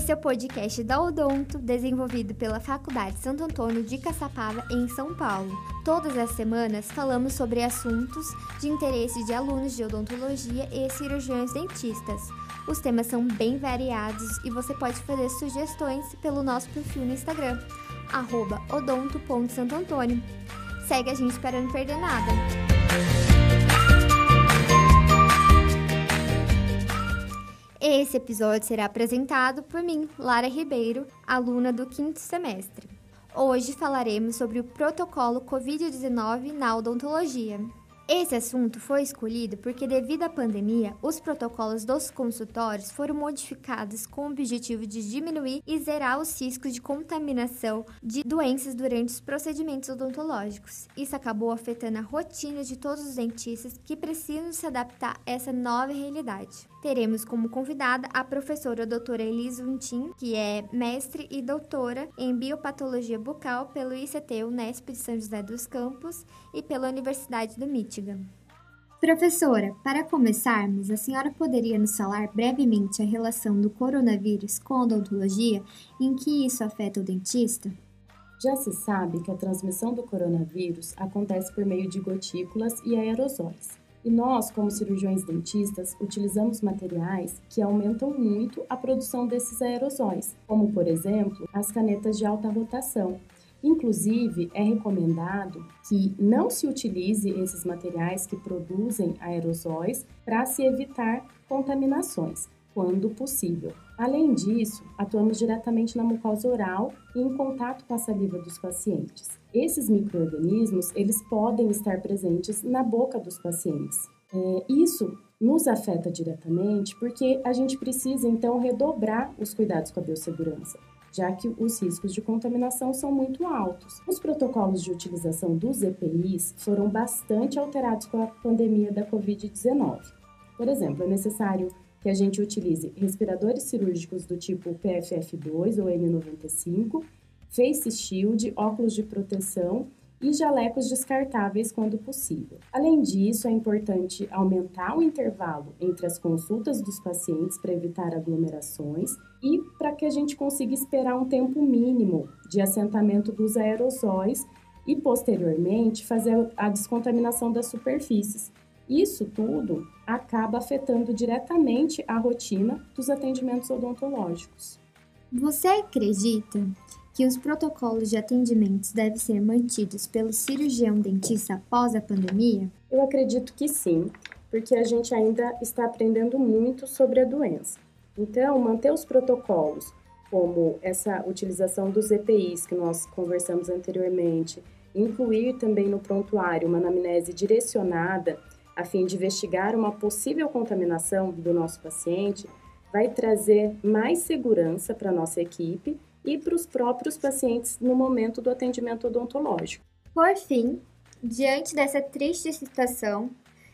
Esse é o podcast da Odonto, desenvolvido pela Faculdade Santo Antônio de Caçapava, em São Paulo. Todas as semanas falamos sobre assuntos de interesse de alunos de odontologia e cirurgiões dentistas. Os temas são bem variados e você pode fazer sugestões pelo nosso perfil no Instagram, odonto.santoantônio. Segue a gente para não perder nada. Esse episódio será apresentado por mim, Lara Ribeiro, aluna do quinto semestre. Hoje falaremos sobre o protocolo Covid-19 na odontologia. Esse assunto foi escolhido porque, devido à pandemia, os protocolos dos consultórios foram modificados com o objetivo de diminuir e zerar os riscos de contaminação de doenças durante os procedimentos odontológicos. Isso acabou afetando a rotina de todos os dentistas que precisam se adaptar a essa nova realidade. Teremos como convidada a professora doutora Elise Untin, que é mestre e doutora em biopatologia bucal pelo ICT Unesp de São José dos Campos e pela Universidade do Professora, para começarmos, a senhora poderia nos falar brevemente a relação do coronavírus com a odontologia e em que isso afeta o dentista? Já se sabe que a transmissão do coronavírus acontece por meio de gotículas e aerosóis. E nós, como cirurgiões dentistas, utilizamos materiais que aumentam muito a produção desses aerosóis, como por exemplo as canetas de alta rotação. Inclusive, é recomendado que não se utilize esses materiais que produzem aerosóis para se evitar contaminações, quando possível. Além disso, atuamos diretamente na mucosa oral e em contato com a saliva dos pacientes. Esses micro-organismos, eles podem estar presentes na boca dos pacientes. É, isso nos afeta diretamente porque a gente precisa, então, redobrar os cuidados com a biossegurança já que os riscos de contaminação são muito altos. Os protocolos de utilização dos EPIs foram bastante alterados com a pandemia da Covid-19. Por exemplo, é necessário que a gente utilize respiradores cirúrgicos do tipo PFF2 ou N95, face shield, óculos de proteção e jalecos descartáveis quando possível. Além disso, é importante aumentar o intervalo entre as consultas dos pacientes para evitar aglomerações e para que a gente consiga esperar um tempo mínimo de assentamento dos aerosóis e posteriormente fazer a descontaminação das superfícies. Isso tudo acaba afetando diretamente a rotina dos atendimentos odontológicos. Você acredita que os protocolos de atendimentos devem ser mantidos pelo cirurgião dentista após a pandemia? Eu acredito que sim, porque a gente ainda está aprendendo muito sobre a doença. Então, manter os protocolos, como essa utilização dos EPIs que nós conversamos anteriormente, incluir também no prontuário uma anamnese direcionada a fim de investigar uma possível contaminação do nosso paciente, vai trazer mais segurança para a nossa equipe e para os próprios pacientes no momento do atendimento odontológico. Por fim, diante dessa triste situação,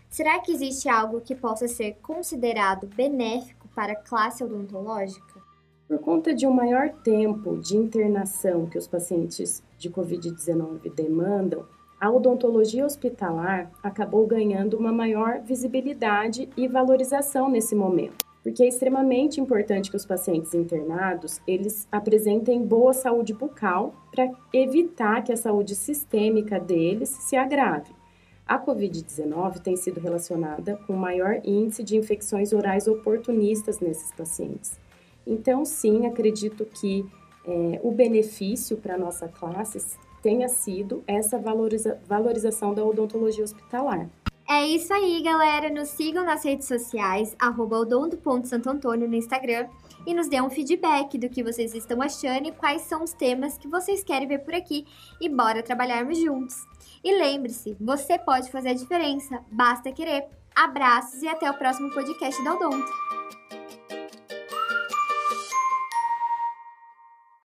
será que existe algo que possa ser considerado benéfico para a classe odontológica? Por conta de um maior tempo de internação que os pacientes de Covid-19 demandam, a odontologia hospitalar acabou ganhando uma maior visibilidade e valorização nesse momento porque é extremamente importante que os pacientes internados eles apresentem boa saúde bucal para evitar que a saúde sistêmica deles se agrave. A COVID-19 tem sido relacionada com maior índice de infecções orais oportunistas nesses pacientes. Então, sim, acredito que é, o benefício para a nossa classe tenha sido essa valoriza valorização da odontologia hospitalar. É isso aí, galera. Nos sigam nas redes sociais, arroba no Instagram e nos dê um feedback do que vocês estão achando e quais são os temas que vocês querem ver por aqui e bora trabalharmos juntos. E lembre-se, você pode fazer a diferença, basta querer. Abraços e até o próximo podcast da Odonto.